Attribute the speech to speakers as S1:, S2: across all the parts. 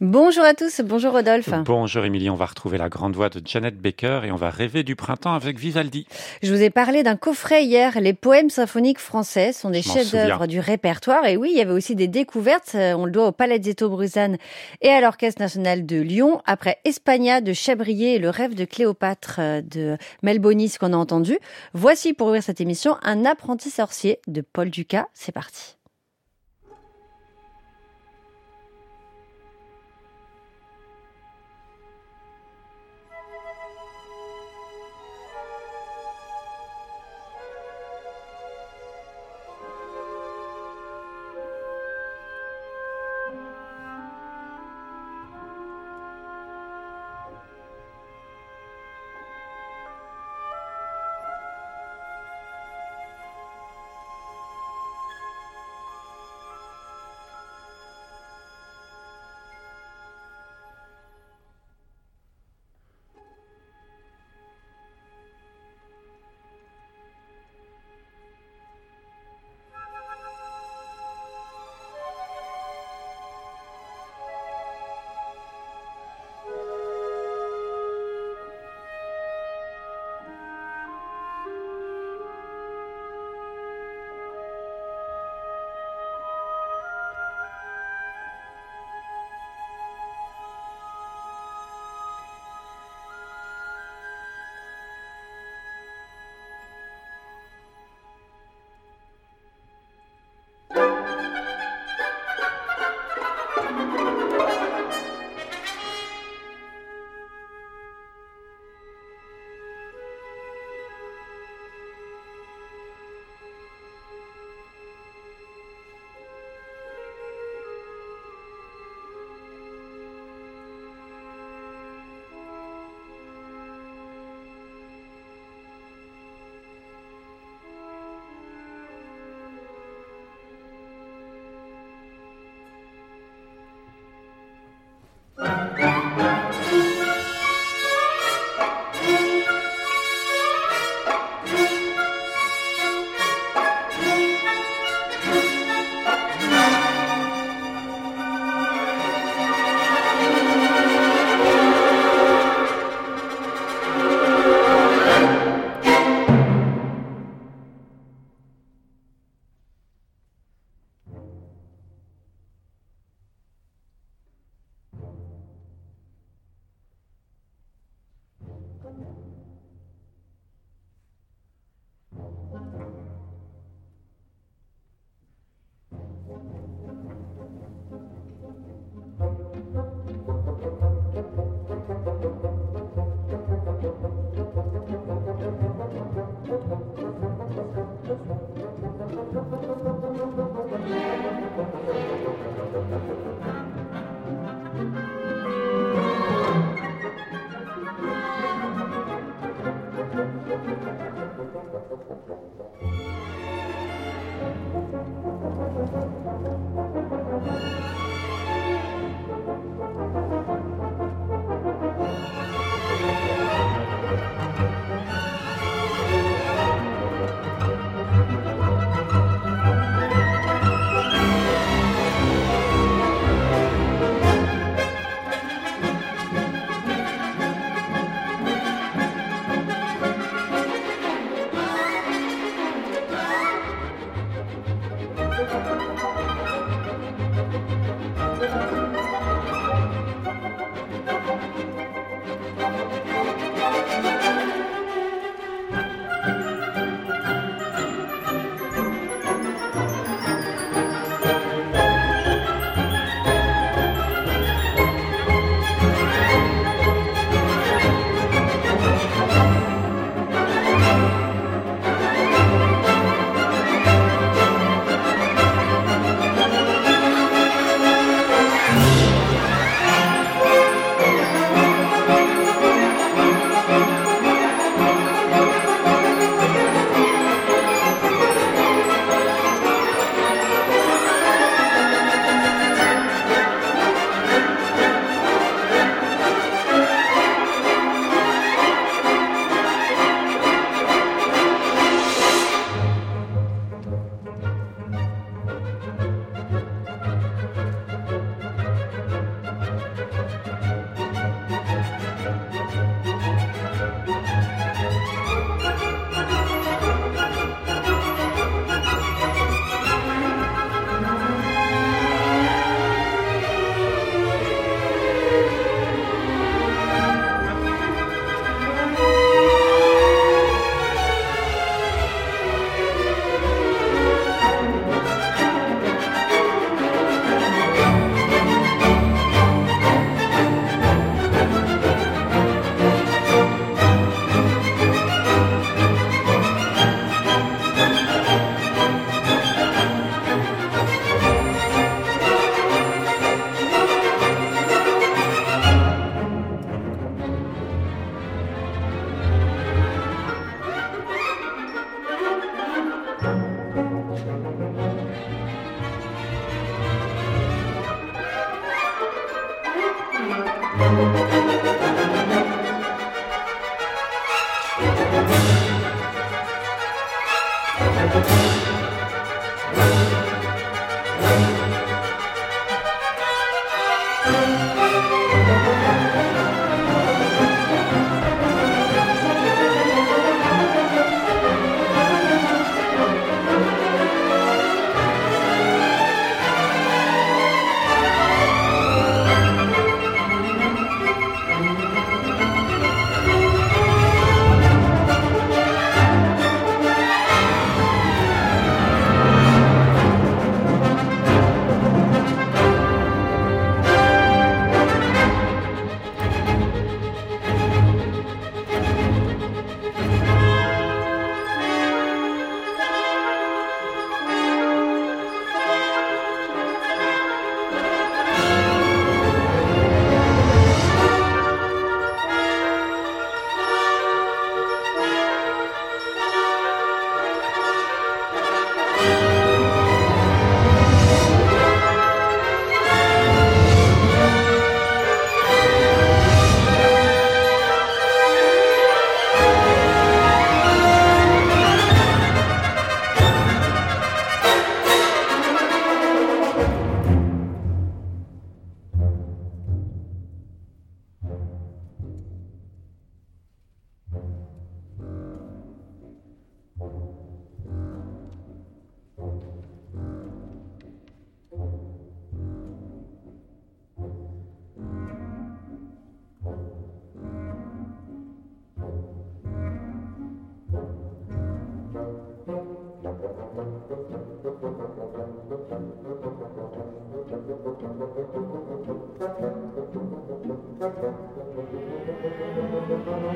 S1: Bonjour à tous, bonjour Rodolphe.
S2: Bonjour Émilie, on va retrouver la grande voix de Janet Baker et on va rêver du printemps avec Vivaldi.
S1: Je vous ai parlé d'un coffret hier, les poèmes symphoniques français sont des chefs-d'œuvre du répertoire et oui, il y avait aussi des découvertes, euh, on le doit au Palazzetto Bruzane et à l'Orchestre national de Lyon, après Espagna de Chabrier et le rêve de Cléopâtre euh, de Melbonis qu'on a entendu. Voici pour ouvrir cette émission un apprenti sorcier de Paul Ducas, c'est parti.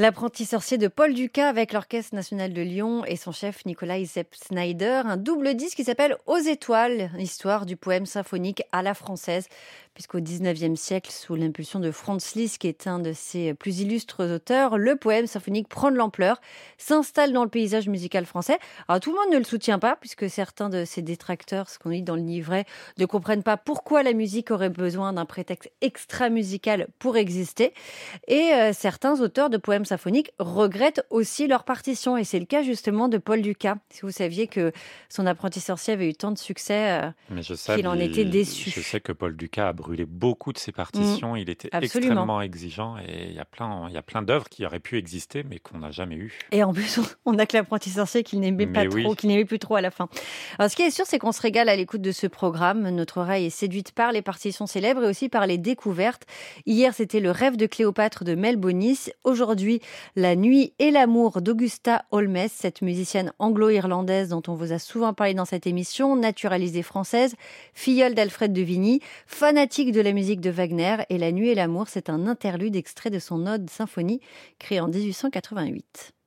S1: L'apprenti sorcier de Paul Ducas avec l'Orchestre national de Lyon et son chef Nicolas Sepp Snyder, un double disque qui s'appelle Aux étoiles, histoire du poème symphonique à la française, puisqu'au XIXe siècle, sous l'impulsion de Franz Liszt, qui est un de ses plus illustres auteurs, le poème symphonique prend de l'ampleur, s'installe dans le paysage musical français. Alors tout le monde ne le soutient pas, puisque certains de ses détracteurs, ce qu'on dit dans le livret, ne comprennent pas pourquoi la musique aurait besoin d'un prétexte extra-musical pour exister. Et euh, certains auteurs de poèmes symphoniques regrettent aussi leur partition, et c'est le cas justement de Paul Ducas. Si vous saviez que son apprenti sorcier avait eu tant de succès, euh, qu'il en était déçu.
S2: Je sais que Paul Ducas a brûlé beaucoup de ses partitions. Mm. il était extrêmement exigeant et il y a plein, il y a plein d'œuvres qui auraient pu exister mais qu'on n'a jamais eues.
S1: Et en plus, on n'a que l'apprenti sorcier qu'il n'aimait pas trop, qu'il n'aimait plus trop à la fin. Alors, ce qui est sûr, c'est qu'on se régale à l'écoute de ce programme. Notre oreille est séduite par les partitions célèbres et aussi par les découvertes. Hier, c'était le rêve de Cléopâtre de Mel Bonis. Aujourd'hui, la nuit et l'amour d'Augusta Holmes, cette musicienne anglo-irlandaise dont on vous a souvent parlé dans cette émission, naturalisée française, filleule d'Alfred de Vigny, fanatique de la musique de Wagner et La nuit et l'amour, c'est un interlude extrait de son ode symphonie créé en 1888.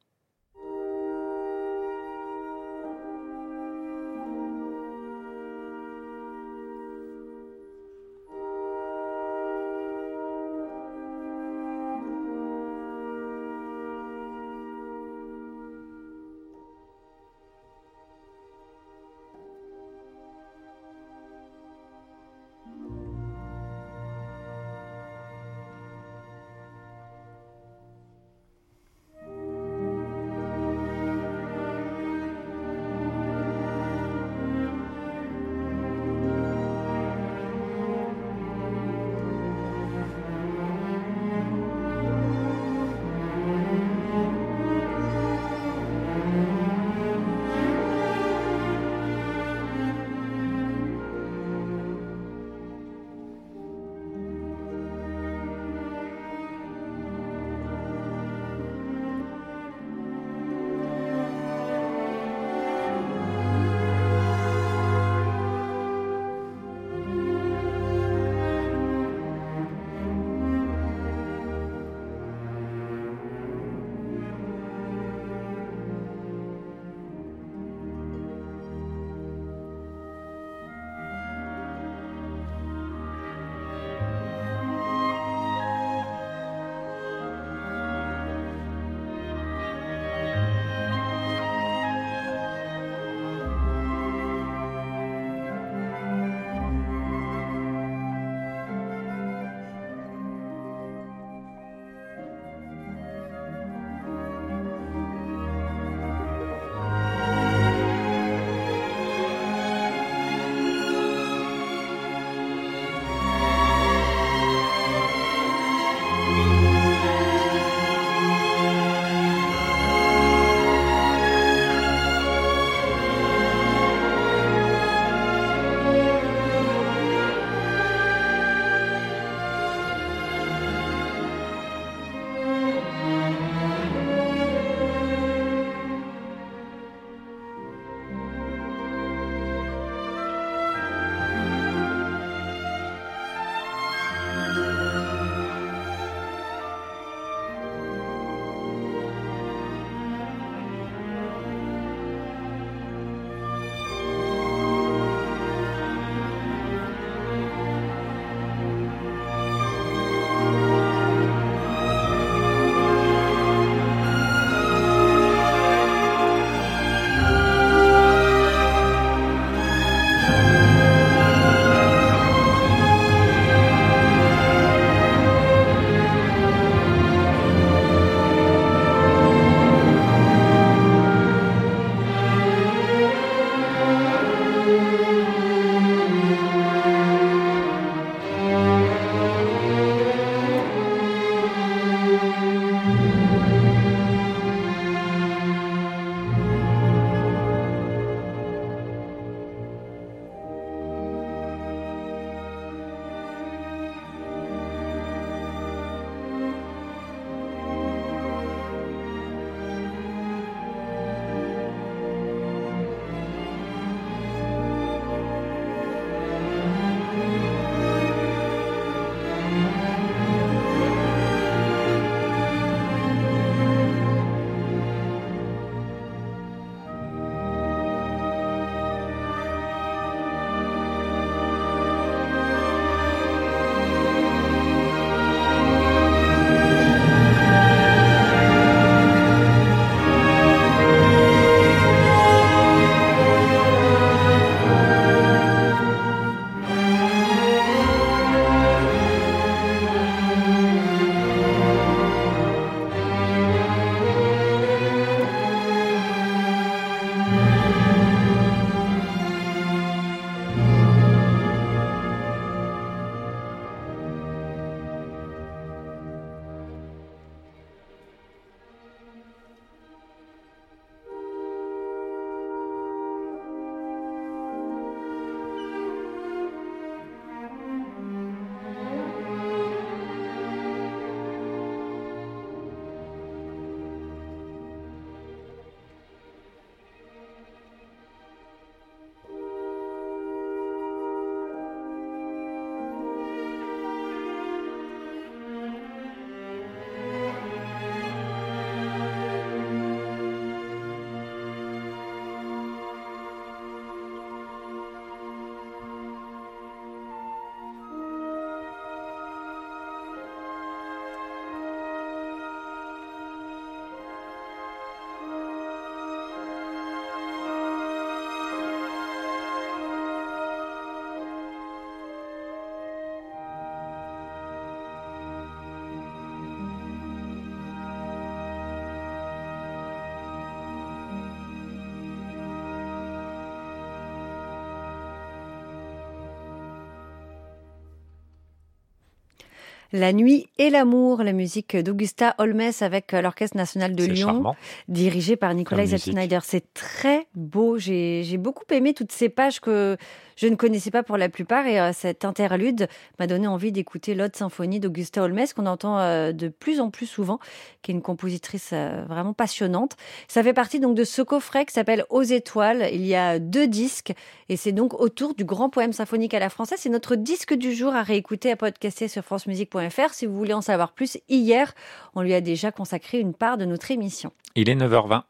S1: La nuit et l'amour, la musique d'Augusta Holmes avec l'Orchestre national de Lyon, dirigé par Nicolas Schneider. C'est très beau. J'ai beaucoup aimé toutes ces pages que je ne connaissais pas pour la plupart et euh, cet interlude m'a donné envie d'écouter l'Aude symphonie d'Augusta Holmes qu'on entend euh, de plus en plus souvent, qui est une compositrice euh, vraiment passionnante. Ça fait partie donc de ce coffret qui s'appelle Aux étoiles. Il y a deux disques et c'est donc autour du grand poème symphonique à la française. C'est notre disque du jour à réécouter, à podcaster sur francemusique.fr. Si vous voulez en savoir plus, hier, on lui a déjà consacré une part de notre émission.
S2: Il est 9h20.